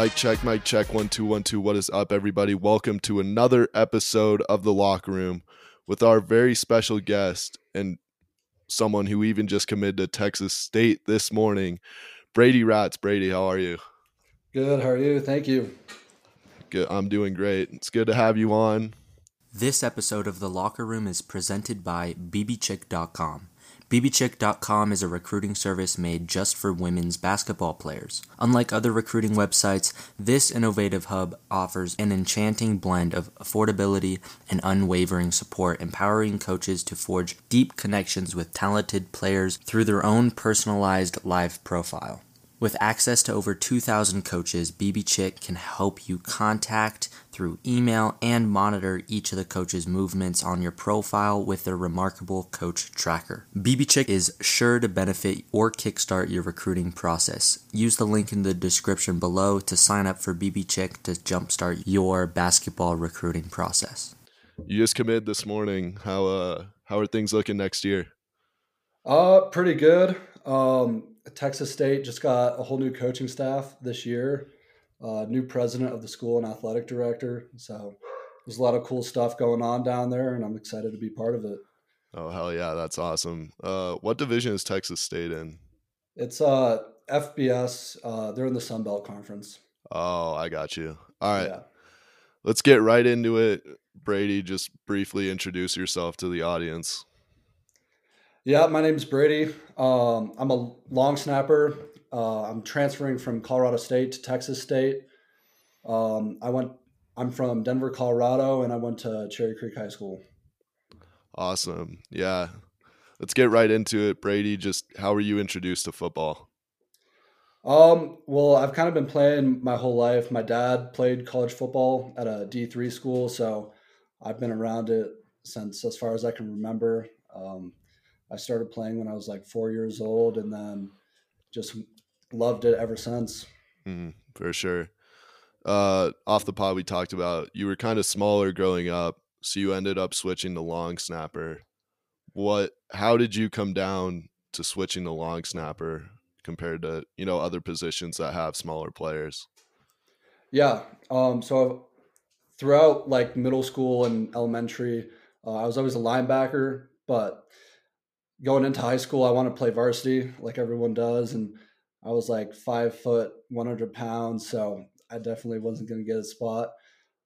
Mic check, mic check, one, two, one, two. What is up, everybody? Welcome to another episode of The Locker Room with our very special guest and someone who even just committed to Texas State this morning, Brady Radz. Brady, how are you? Good. How are you? Thank you. Good. I'm doing great. It's good to have you on. This episode of The Locker Room is presented by bbchik.com. bbchik.com is a recruiting service made just for women's basketball players. Unlike other recruiting websites, this innovative hub offers an enchanting blend of affordability and unwavering support, empowering coaches to forge deep connections with talented players through their own personalized live profile. With access to over 2,000 coaches, BB Chik can help you contact through email and monitor each of the coaches' movements on your profile with their remarkable coach tracker. BB Chik is sure to benefit or kickstart your recruiting process. Use the link in the description below to sign up for BB Chik to jumpstart your basketball recruiting process. You just committed this morning. How uh how are things looking next year? Uh, pretty good. Um, Texas State just got a whole new coaching staff this year, uh, new president of the school and athletic director. So there's a lot of cool stuff going on down there, and I'm excited to be part of it. Oh hell yeah, that's awesome. Uh, what division is Texas State in? It's uh FBS. Uh, they're in the Sun Belt Conference. Oh, I got you. All right, Yeah. let's get right into it. Brady, just briefly introduce yourself to the audience. Yeah, my name is Brady. Um, I'm a long snapper. Uh, I'm transferring from Colorado State to Texas State. Um, I went. I'm from Denver, Colorado, and I went to Cherry Creek High School. Awesome. Yeah. Let's get right into it. Brady, just how were you introduced to football? Um, well, I've kind of been playing my whole life. My dad played college football at a D3 school, so I've been around it since as far as I can remember. Um, I started playing when I was like four years old and then just loved it ever since. Mhm, for sure. Uh, off the pod, we talked about you were kind of smaller growing up, so you ended up switching to long snapper. What? How did you come down to switching to long snapper compared to you know other positions that have smaller players? Yeah. Um, so throughout like middle school and elementary, uh, I was always a linebacker, but going into high school, I wanted to play varsity like everyone does. And I was like five foot, 100 pounds. So I definitely wasn't going to get a spot.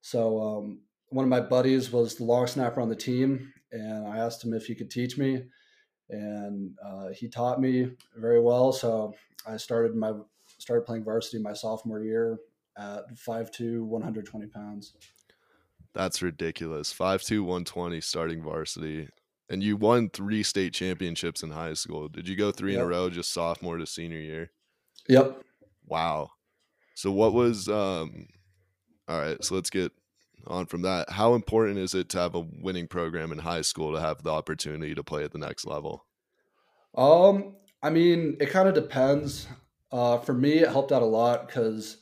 So um, one of my buddies was the long snapper on the team. And I asked him if he could teach me. And uh, he taught me very well. So I started my started playing varsity my sophomore year at 5'2", 120 pounds. That's ridiculous. 5'2", 120 starting varsity. And you won three state championships in high school. Did you go three in a row just sophomore to senior year? Yep. Wow. So what was um all right, so let's get on from that. How important is it to have a winning program in high school to have the opportunity to play at the next level? Um, I mean, it kind of depends. Uh, for me, it helped out a lot because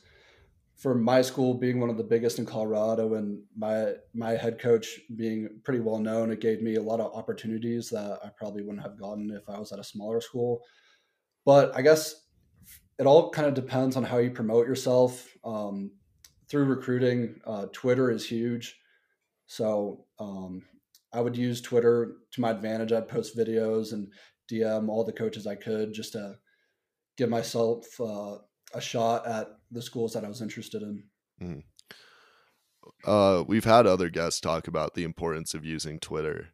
for my school being one of the biggest in Colorado and my my head coach being pretty well known, it gave me a lot of opportunities that I probably wouldn't have gotten if I was at a smaller school. But I guess it all kind of depends on how you promote yourself. Um, through recruiting, uh, Twitter is huge. So um, I would use Twitter to my advantage. I'd post videos and DM all the coaches I could just to give myself uh, a shot at the schools that I was interested in. Uh we've had other guests talk about the importance of using Twitter.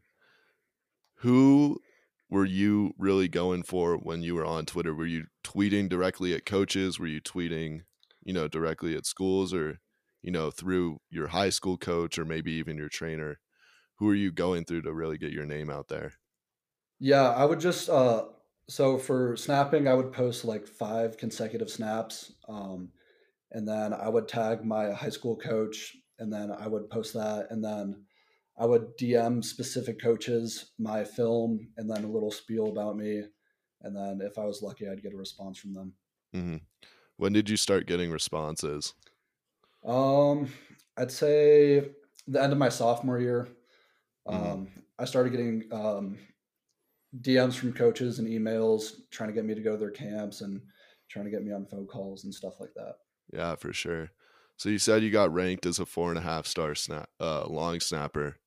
Who were you really going for when you were on Twitter? Were you tweeting directly at coaches? Were you tweeting, you know, directly at schools or, you know, through your high school coach or maybe even your trainer? Who are you going through to really get your name out there? Yeah, I would just uh, so for snapping, I would post like five consecutive snaps, um, and then I would tag my high school coach, and then I would post that, and then I would DM specific coaches my film, and then a little spiel about me, and then if I was lucky, I'd get a response from them. hmm When did you start getting responses? Um, I'd say the end of my sophomore year. Mhm. Um, I started getting um, DMs from coaches and emails trying to get me to go to their camps and trying to get me on phone calls and stuff like that. Yeah, for sure. So you said you got ranked as a four and a half star snap, uh, long snapper.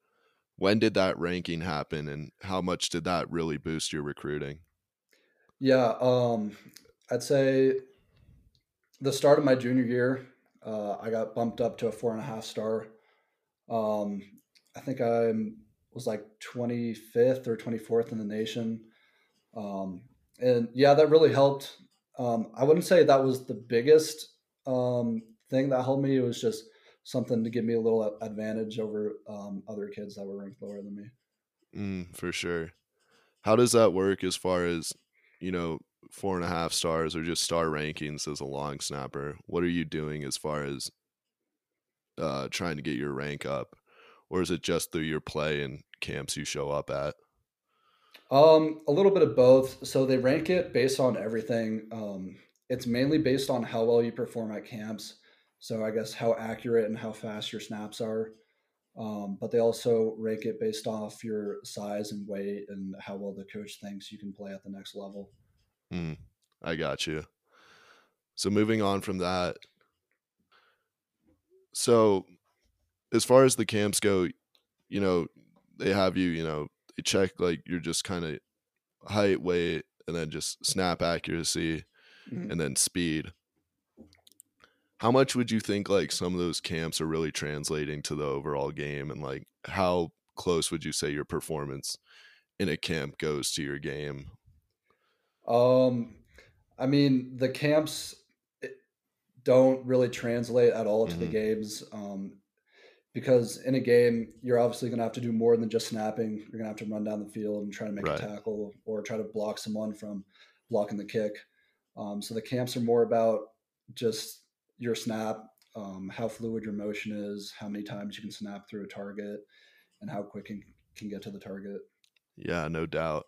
When did that ranking happen, and how much did that really boost your recruiting? Yeah, um, I'd say the start of my junior year, uh, I got bumped up to a four and a half star. Um, I think I was like 25th or 24th in the nation. Um, and yeah, that really helped. Um, I wouldn't say that was the biggest um, thing that helped me. It was just something to give me a little advantage over um, other kids that were ranked lower than me. Mm, for sure. How does that work as far as, you know, four and a half stars or just star rankings as a long snapper? What are you doing as far as uh, trying to get your rank up? Or is it just through your play and camps you show up at? Um, a little bit of both. So they rank it based on everything. Um, it's mainly based on how well you perform at camps. So I guess how accurate and how fast your snaps are. Um, but they also rank it based off your size and weight and how well the coach thinks you can play at the next level. Mm, I got you. So moving on from that, so as far as the camps go, you know, they have you, you know, they check like you're just kind of height, weight, and then just snap accuracy mm-hmm. and then speed. How much would you think like some of those camps are really translating to the overall game and like how close would you say your performance in a camp goes to your game? Um I mean, the camps don't really translate at all to mm-hmm. the games. Um, because in a game, you're obviously going to have to do more than just snapping. You're going to have to run down the field and try to make right. a tackle or try to block someone from blocking the kick. Um, so the camps are more about just your snap, um, how fluid your motion is, how many times you can snap through a target, and how quick you can get to the target. Yeah, no doubt.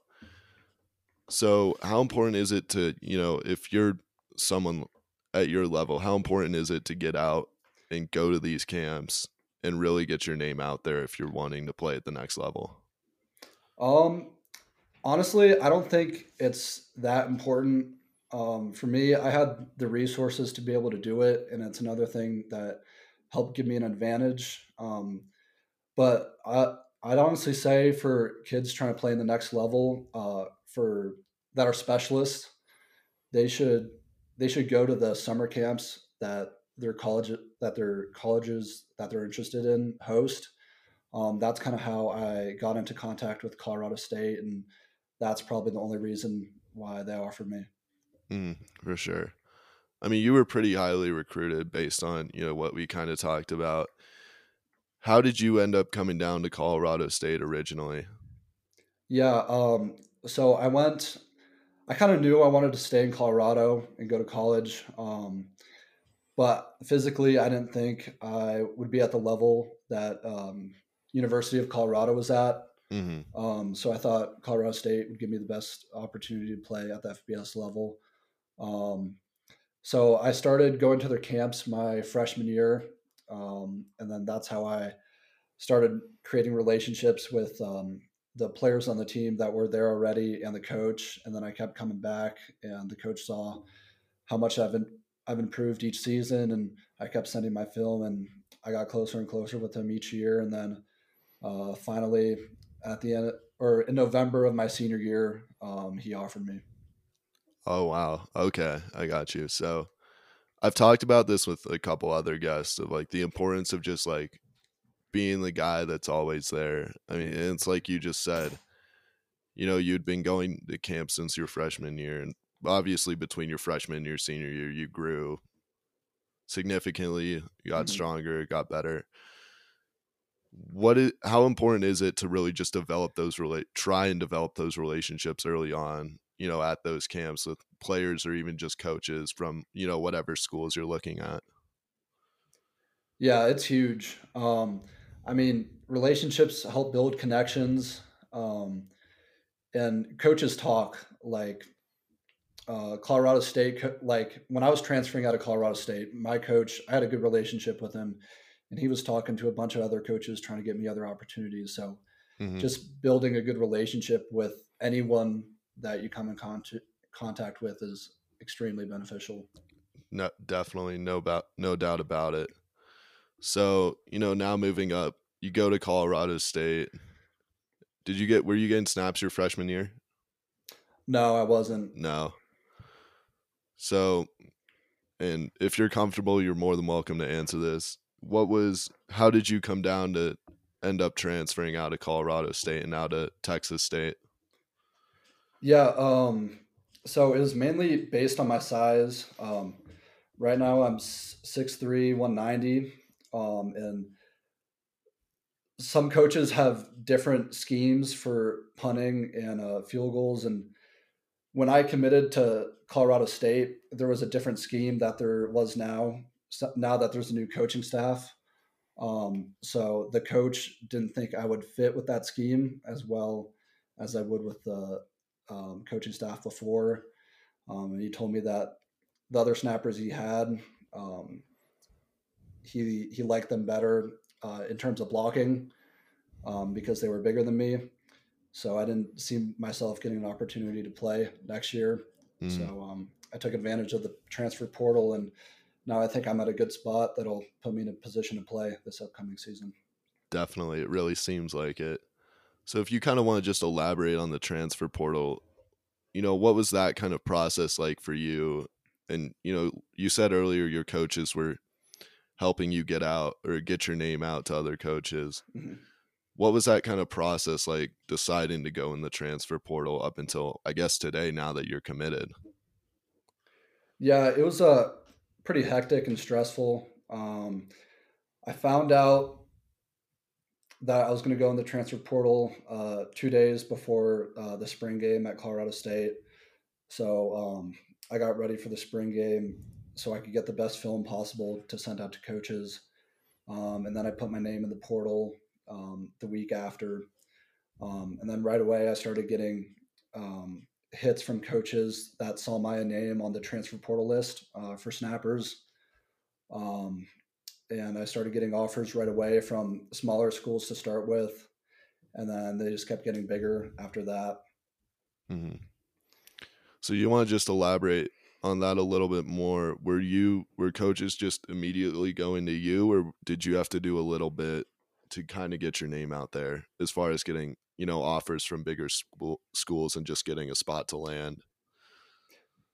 So, how important is it to, you know, if you're someone at your level, how important is it to get out and go to these camps and really get your name out there if you're wanting to play at the next level? Um, honestly, I don't think it's that important. Um, for me, I had the resources to be able to do it, and it's another thing that helped give me an advantage. Um, but I, I'd honestly say for kids trying to play in the next level, uh, for that are specialists, they should they should go to the summer camps that their college that their colleges that they're interested in host. Um, that's kind of how I got into contact with Colorado State, and that's probably the only reason why they offered me. Mm, for sure. I mean, you were pretty highly recruited based on you know what we kind of talked about. How did you end up coming down to Colorado State originally? Yeah, um, so I went. I kind of knew I wanted to stay in Colorado and go to college. Um, but physically, I didn't think I would be at the level that um, University of Colorado was at. Mm-hmm. Um, so I thought Colorado State would give me the best opportunity to play at the FBS level. Um, so I started going to their camps my freshman year, um, and then that's how I started creating relationships with um, the players on the team that were there already and the coach. And then I kept coming back, and the coach saw how much I've been I've improved each season, and I kept sending my film, and I got closer and closer with him each year, and then uh, finally at the end or in November of my senior year, um, he offered me. Oh wow! Okay, I got you. So I've talked about this with a couple other guests of like the importance of just like being the guy that's always there. I mean, it's like you just said, you know, you'd been going to camp since your freshman year, and obviously between your freshman and your senior year, you grew significantly, you got mm-hmm. stronger, got better. What is how important is it to really just develop those relate try and develop those relationships early on, you know, at those camps with players or even just coaches from, you know, whatever schools you're looking at? Yeah, it's huge. Um, I mean, relationships help build connections. Um, and coaches talk like uh, Colorado State, like when I was transferring out of Colorado State, my coach, I had a good relationship with him, and he was talking to a bunch of other coaches trying to get me other opportunities. So, mm-hmm. just building a good relationship with anyone that you come in contact contact with is extremely beneficial. No, definitely no about no doubt about it. So you know now moving up, you go to Colorado State. Did you get were you getting snaps your freshman year? No, I wasn't. No. So, and if you're comfortable, you're more than welcome to answer this. What was how did you come down to end up transferring out of Colorado State and out of Texas State? Yeah, um, so it was mainly based on my size. Um, right now I'm 6'3", 190, um, and some coaches have different schemes for punting and uh, field goals. And when I committed to Colorado State, there was a different scheme that there was now. Now that there's a new coaching staff, um, so the coach didn't think I would fit with that scheme as well as I would with the um, coaching staff before. Um, and he told me that the other snappers he had, um, he he liked them better uh, in terms of blocking um, because they were bigger than me. So I didn't see myself getting an opportunity to play next year. Mm. So um, I took advantage of the transfer portal, and now I think I'm at a good spot that'll put me in a position to play this upcoming season. Definitely, it really seems like it. So if you kind of want to just elaborate on the transfer portal, you know, what was that kind of process like for you? And you know, you said earlier your coaches were helping you get out or get your name out to other coaches. Mm-hmm. What was that kind of process like deciding to go in the transfer portal up until I guess today now that you're committed? Yeah, it was a uh, pretty hectic and stressful. Um, I found out that I was going to go in the transfer portal uh, two days before uh, the spring game at Colorado State. So um, I got ready for the spring game so I could get the best film possible to send out to coaches. Um, and then I put my name in the portal um, the week after. Um, and then right away, I started getting um, hits from coaches that saw my name on the transfer portal list uh, for snappers. Um, and I started getting offers right away from smaller schools to start with, and then they just kept getting bigger after that. Mm-hmm. So you want to just elaborate on that a little bit more? Were you were coaches just immediately going to you, or did you have to do a little bit to kind of get your name out there as far as getting you know offers from bigger school, schools and just getting a spot to land?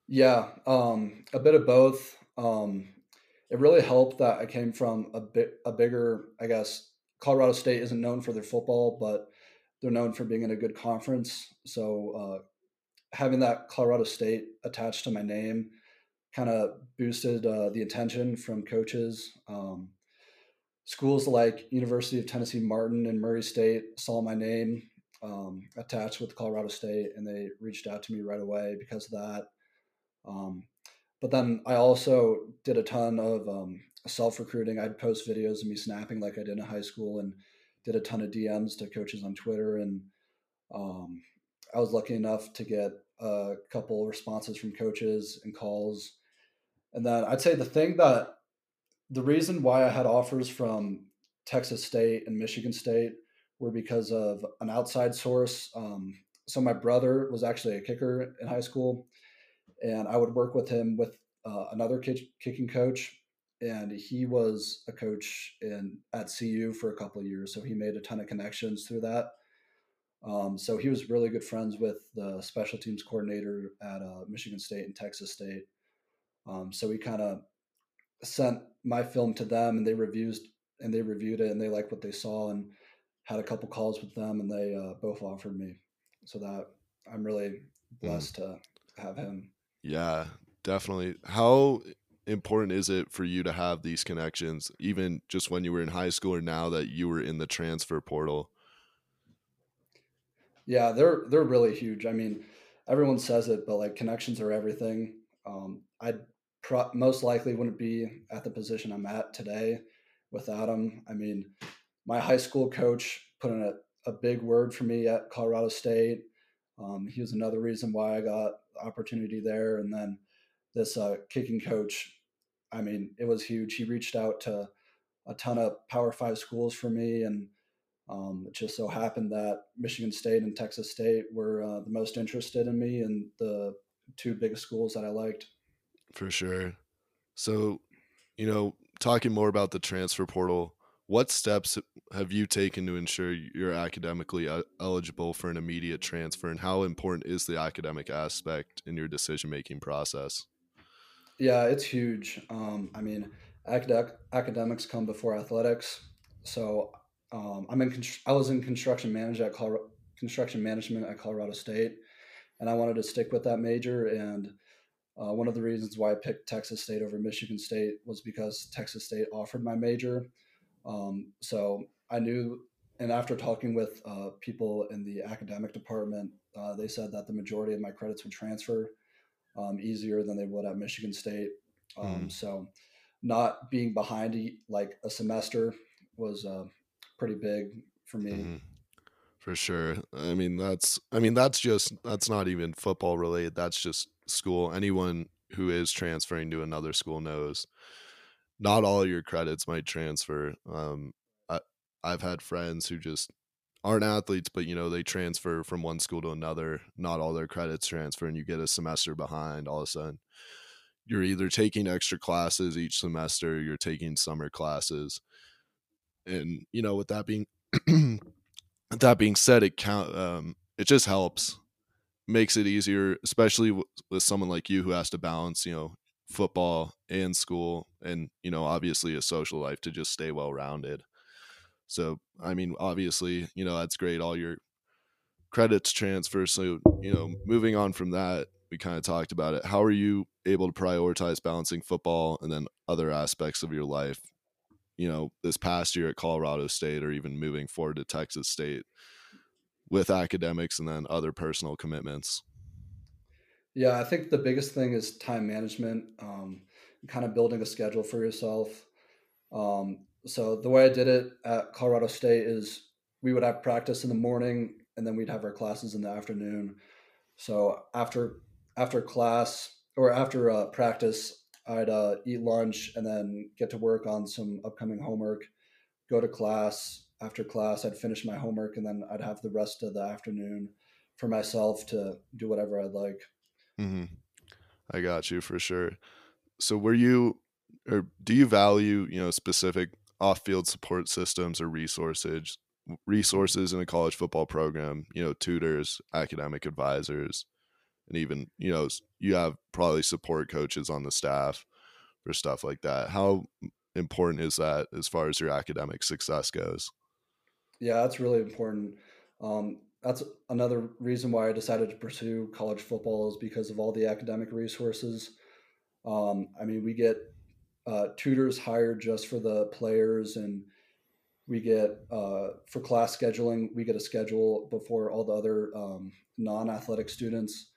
Yeah, um, a bit of both. Um, it really helped that I came from a bit a bigger, I guess. Colorado State isn't known for their football, but they're known for being in a good conference. So uh, having that Colorado State attached to my name kind of boosted uh, the attention from coaches. Um, schools like University of Tennessee Martin and Murray State saw my name um, attached with Colorado State, and they reached out to me right away because of that. Um, but then I also did a ton of um, self recruiting. I'd post videos of me snapping like I did in high school and did a ton of DMs to coaches on Twitter. And um, I was lucky enough to get a couple responses from coaches and calls. And then I'd say the thing that the reason why I had offers from Texas State and Michigan State were because of an outside source. Um, so my brother was actually a kicker in high school and I would work with him with uh, another kicking coach, and he was a coach in at CU for a couple of years, so he made a ton of connections through that. Um, so he was really good friends with the special teams coordinator at uh, Michigan State and Texas State. Um, so he kind of sent my film to them, and they reviewed and they reviewed it, and they liked what they saw, and had a couple calls with them, and they uh, both offered me. So that I'm really mm. blessed mm. to have him. Yeah, definitely. How important is it for you to have these connections, even just when you were in high school or now that you were in the transfer portal? Yeah, they're they're really huge. I mean, everyone says it, but like connections are everything. Um, I pro- most likely wouldn't be at the position I'm at today without him. I mean, my high school coach put in a, a big word for me at Colorado State. Um, he was another reason why I got opportunity there. And then this uh, kicking coach, I mean, it was huge. He reached out to a ton of Power Five schools for me, and um, it just so happened that Michigan State and Texas State were uh, the most interested in me and the two biggest schools that I liked. For sure. So, you know, talking more about the transfer portal, what steps have you taken to ensure you're academically eligible for an immediate transfer, and how important is the academic aspect in your decision making process? Yeah, it's huge. Um, I mean, academic, academics come before athletics. So um, I'm in. I was in construction management at Colorado, construction management at Colorado State, and I wanted to stick with that major. And uh, one of the reasons why I picked Texas State over Michigan State was because Texas State offered my major. Um, so I knew, and after talking with uh, people in the academic department, uh, they said that the majority of my credits would transfer um, easier than they would at Michigan State. Um, mm. So not being behind like a semester was uh, pretty big for me. Mm-hmm. For sure. I mean, that's I mean, that's just that's not even football related. That's just school. Anyone who is transferring to another school knows not all your credits might transfer. Um, I, I've had friends who just aren't athletes, but you know they transfer from one school to another. Not all their credits transfer, and you get a semester behind. All of a sudden, you're either taking extra classes each semester, you're taking summer classes, and you know with that being that being said, it count. Um, it just helps, makes it easier, especially w- with someone like you who has to balance, you know, football and school, and you know, obviously a social life to just stay well rounded. So, I mean, obviously, you know, that's great. All your credits transfer. So, you know, moving on from that, we kind of talked about it. How are you able to prioritize balancing football and then other aspects of your life? You know, this past year at Colorado State, or even moving forward to Texas State with academics and then other personal commitments. Yeah, I think the biggest thing is time management, um, kind of building a schedule for yourself. Um, so the way I did it at Colorado State is we would have practice in the morning and then we'd have our classes in the afternoon. So after after class or after uh, practice, I'd uh, eat lunch and then get to work on some upcoming homework. Go to class. After class, I'd finish my homework and then I'd have the rest of the afternoon for myself to do whatever I'd like. Mm-hmm. I got you for sure. So, were you, or do you value, you know, specific off-field support systems or resources, resources in a college football program? You know, tutors, academic advisors, and even you know, you have probably support coaches on the staff for stuff like that. How important is that as far as your academic success goes? Yeah, that's really important. Um, that's another reason why I decided to pursue college football is because of all the academic resources. Um, I mean, we get uh, tutors hired just for the players, and we get uh, for class scheduling, we get a schedule before all the other um, non-athletic students.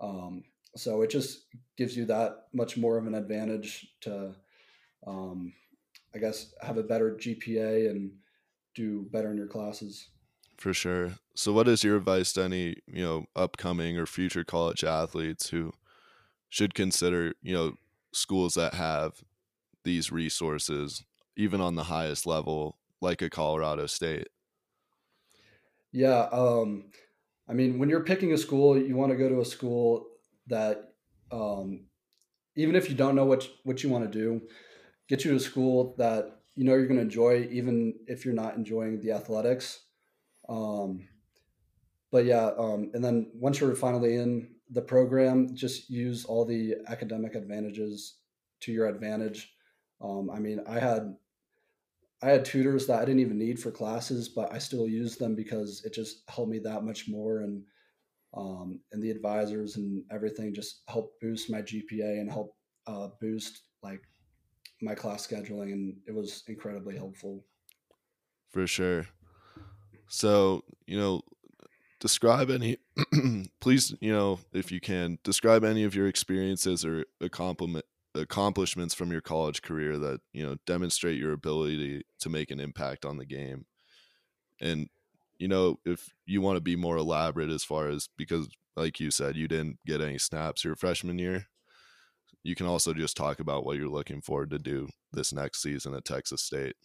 Um, so it just gives you that much more of an advantage to, um, I guess, have a better GPA and do better in your classes for sure. So, what is your advice to any you know upcoming or future college athletes who should consider you know schools that have these resources, even on the highest level, like a Colorado State? Yeah, um, I mean, when you're picking a school, you want to go to a school that, um, even if you don't know what what you want to do, get you to a school that you know you're going to enjoy, even if you're not enjoying the athletics. Um, but yeah, um, and then once you're finally in the program, just use all the academic advantages to your advantage. Um, I mean, I had I had tutors that I didn't even need for classes, but I still used them because it just helped me that much more, and um, and the advisors and everything just helped boost my GPA and help uh, boost like my class scheduling, and it was incredibly helpful. For sure. So, you know, describe any, please, you know, if you can, describe any of your experiences or accomplishment, accomplishments from your college career that, you know, demonstrate your ability to make an impact on the game. And, you know, if you want to be more elaborate as far as, because like you said, you didn't get any snaps your freshman year, you can also just talk about what you're looking forward to do this next season at Texas State.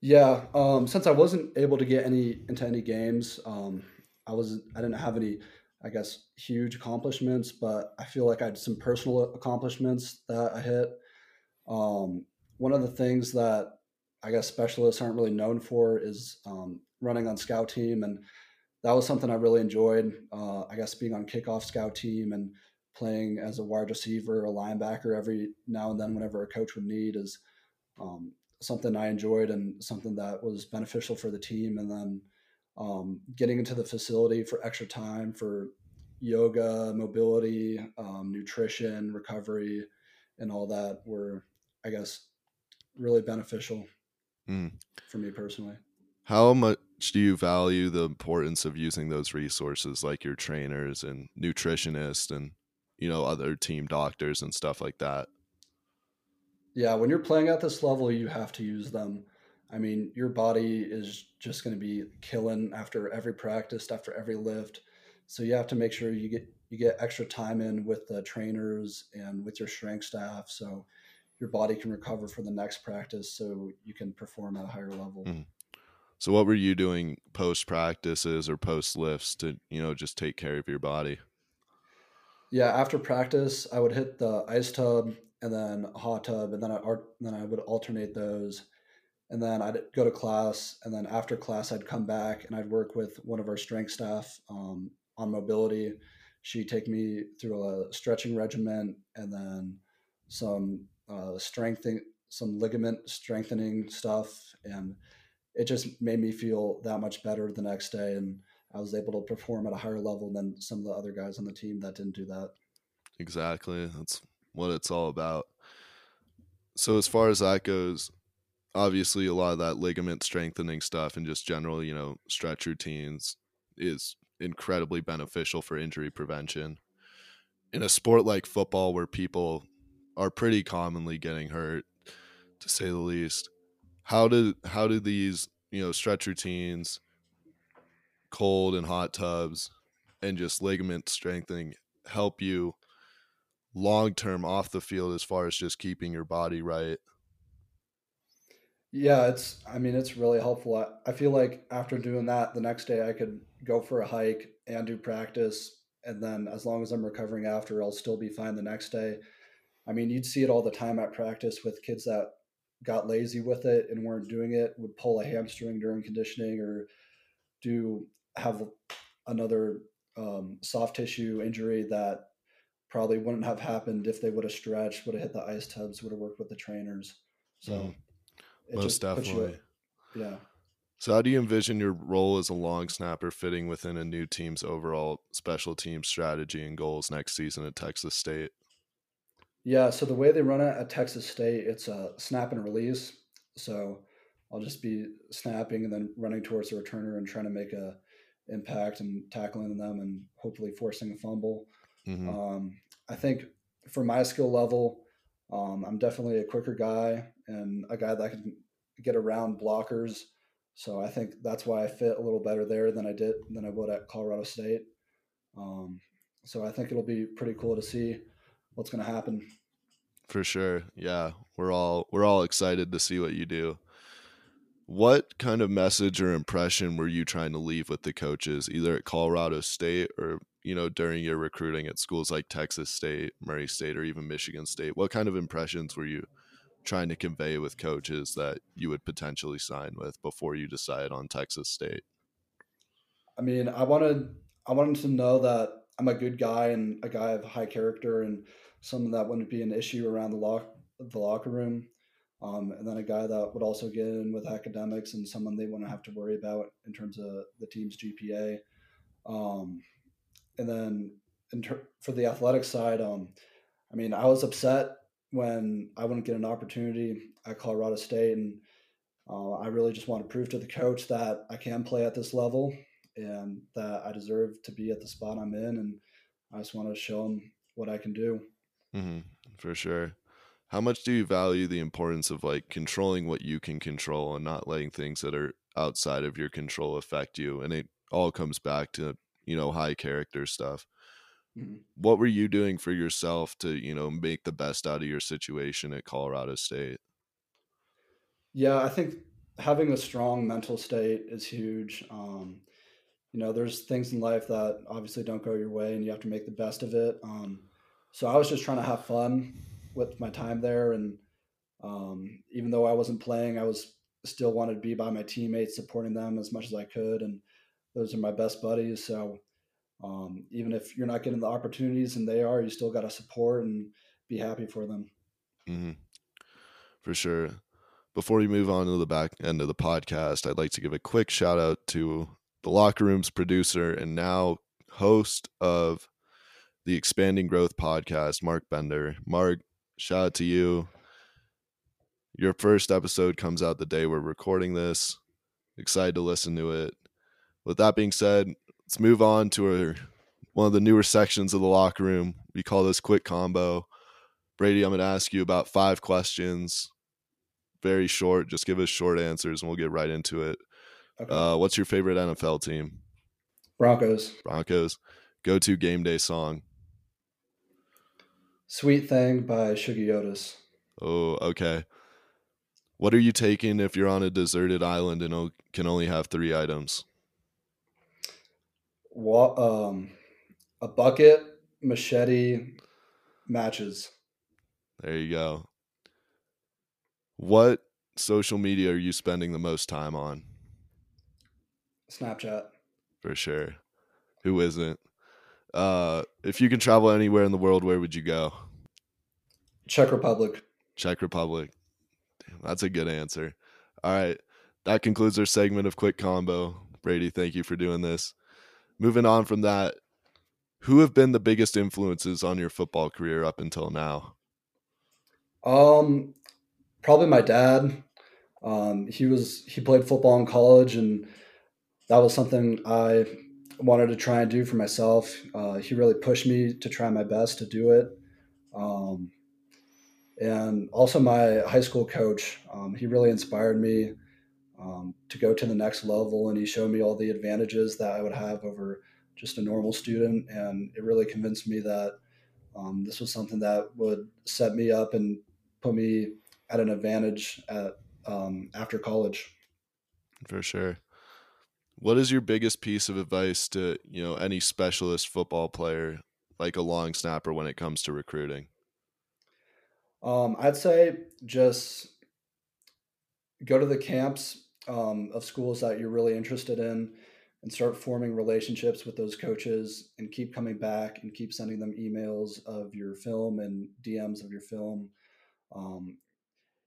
Yeah, um, since I wasn't able to get any into any games, um, I was I didn't have any I guess, huge accomplishments, but I feel like I had some personal accomplishments that I hit. Um, one of the things that I guess specialists aren't really known for is um, running on scout team. And that was something I really enjoyed. Uh, I guess being on kickoff scout team and playing as a wide receiver, a linebacker every now and then whenever a coach would need is um, something I enjoyed and something that was beneficial for the team. And then um, getting into the facility for extra time for yoga, mobility, um, nutrition, recovery, and all that were, I guess, really beneficial mm. for me personally. How much do you value the importance of using those resources like your trainers and nutritionists and you know other team doctors and stuff like that? Yeah, when you're playing at this level, you have to use them. I mean, your body is just going to be killing after every practice, after every lift. So you have to make sure you get you get extra time in with the trainers and with your strength staff, so your body can recover for the next practice, so you can perform at a higher level. Mm. So, what were you doing post practices or post lifts to you know just take care of your body? Yeah, after practice, I would hit the ice tub and then a hot tub, and then I then I would alternate those and then I'd go to class, and then after class, I'd come back and I'd work with one of our strength staff um, on mobility. She'd take me through a stretching regimen and then some uh, strengthening, some ligament strengthening stuff, and it just made me feel that much better the next day. And I was able to perform at a higher level than some of the other guys on the team that didn't do that. Exactly, that's what it's all about. So as far as that goes, obviously a lot of that ligament strengthening stuff and just general, you know, stretch routines is incredibly beneficial for injury prevention. In a sport like football where people are pretty commonly getting hurt to say the least, how do how do these, you know, stretch routines, cold and hot tubs and just ligament strengthening help you long term off the field as far as just keeping your body right? Yeah, it's, I mean, it's really helpful. I, I feel like after doing that, the next day I could go for a hike and do practice. And then as long as I'm recovering after, I'll still be fine the next day. I mean, you'd see it all the time at practice with kids that got lazy with it and weren't doing it, would pull a hamstring during conditioning or do have another um, soft tissue injury that probably wouldn't have happened if they would have stretched, would have hit the ice tubs, would have worked with the trainers. So. Mm it Most definitely. You, yeah. So, how do you envision your role as a long snapper fitting within a new team's overall special team strategy and goals next season at Texas State? Yeah, so the way they run it at Texas State, it's a snap and release. So I'll just be snapping and then running towards the returner and trying to make a impact and tackling them and hopefully forcing a fumble. Mm-hmm. Um, I think for my skill level, um, I'm definitely a quicker guy and a guy that can get around blockers. So I think that's why I fit a little better there than I did than I would at Colorado State. Um, so I think it'll be pretty cool to see what's going to happen. For sure, yeah, we're all we're all excited to see what you do. What kind of message or impression were you trying to leave with the coaches, either at Colorado State or you know during your recruiting at schools like Texas State, Murray State, or even Michigan State? What kind of impressions were you trying to convey with coaches that you would potentially sign with before you decide on Texas State? I mean, I wanted I wanted to know that I'm a good guy and a guy of high character and someone that wouldn't be an issue around the lock the locker room. Um, and then a guy that would also get in with academics and someone they wouldn't have to worry about in terms of the team's GPA. Um, and then ter- for the athletic side, um, I mean, I was upset when I wouldn't get an opportunity at Colorado State. And uh, I really just want to prove to the coach that I can play at this level and that I deserve to be at the spot I'm in. And I just want to show him what I can do. Mm-hmm, for sure. How much do you value the importance of like controlling what you can control and not letting things that are outside of your control affect you? And it all comes back to, you know, high character stuff. Mm-hmm. What were you doing for yourself to, you know, make the best out of your situation at Colorado State? Yeah, I think having a strong mental state is huge. Um, you know, there's things in life that obviously don't go your way, and you have to make the best of it. Um, so I was just trying to have fun with my time there, and um, even though I wasn't playing, I was still wanted to be by my teammates, supporting them as much as I could, and those are my best buddies. So um, even if you're not getting the opportunities and they are, you still got to support and be happy for them. Mm-hmm. For sure. Before we move on to the back end of the podcast, I'd like to give a quick shout out to the locker room's producer and now host of the Expanding Growth podcast, Marc Bender. Marc, shout out to you. Your first episode comes out the day we're recording this. Excited to listen to it. With that being said, let's move on to our, one of the newer sections of the locker room. We call this quick combo. Brady, I'm going to ask you about five questions. Very short. Just give us short answers and we'll get right into it. Okay. Uh, what's your favorite NFL team? Broncos. Broncos. Go to game day song. Sweet Thing by Shuggie Otis. Oh, okay. What are you taking if you're on a deserted island and can only have three items? What, um, a bucket, machete, matches. There you go. What social media are you spending the most time on? Snapchat. For sure. Who isn't? Uh, if you can travel anywhere in the world, where would you go? Czech Republic. Czech Republic. Damn, that's a good answer. All right. That concludes our segment of Quick Combo. Brady, thank you for doing this. Moving on from that, who have been the biggest influences on your football career up until now? Um, probably my dad. Um, he was he played football in college, and that was something I wanted to try and do for myself. Uh, he really pushed me to try my best to do it. Um, and also my high school coach, um, he really inspired me um, to go to the next level, and he showed me all the advantages that I would have over just a normal student, and it really convinced me that um, this was something that would set me up and put me at an advantage at um, after college. For sure. What is your biggest piece of advice to you know any specialist football player like a long snapper when it comes to recruiting? Um, I'd say just go to the camps um, of schools that you're really interested in and start forming relationships with those coaches and keep coming back and keep sending them emails of your film and DMs of your film. Um,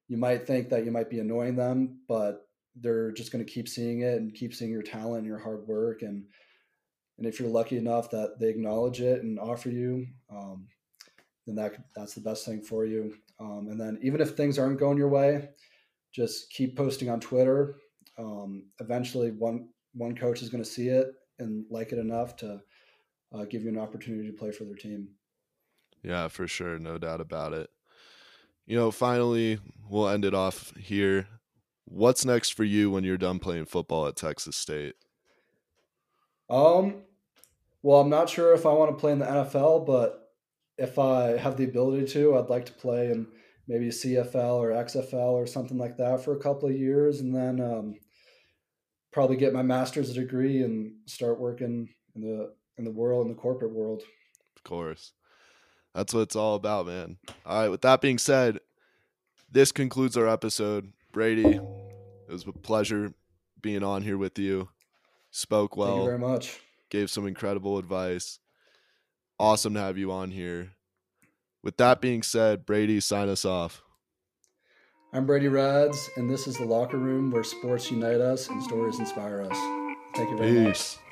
you might think that you might be annoying them, but they're just going to keep seeing it and keep seeing your talent and your hard work and and if you're lucky enough that they acknowledge it and offer you um, then that that's the best thing for you um, and then even if things aren't going your way just keep posting on twitter um, eventually one one coach is going to see it and like it enough to uh, give you an opportunity to play for their team. Yeah for sure. No doubt about it. You know finally we'll end it off here. What's next for you when you're done playing football at Texas State? Um, well, I'm not sure if I want to play in the NFL, but if I have the ability to, I'd like to play in maybe CFL or XFL or something like that for a couple of years, and then um, probably get my master's degree and start working in the in the world in the corporate world. Of course, that's what it's all about, man. All right. With that being said, this concludes our episode. Brady, it was a pleasure being on here with you. Spoke well. Thank you very much. Gave some incredible advice. Awesome to have you on here. With that being said, Brady, sign us off. I'm Brady Radz, and this is the locker room where sports unite us and stories inspire us. Thank you very Peace. much.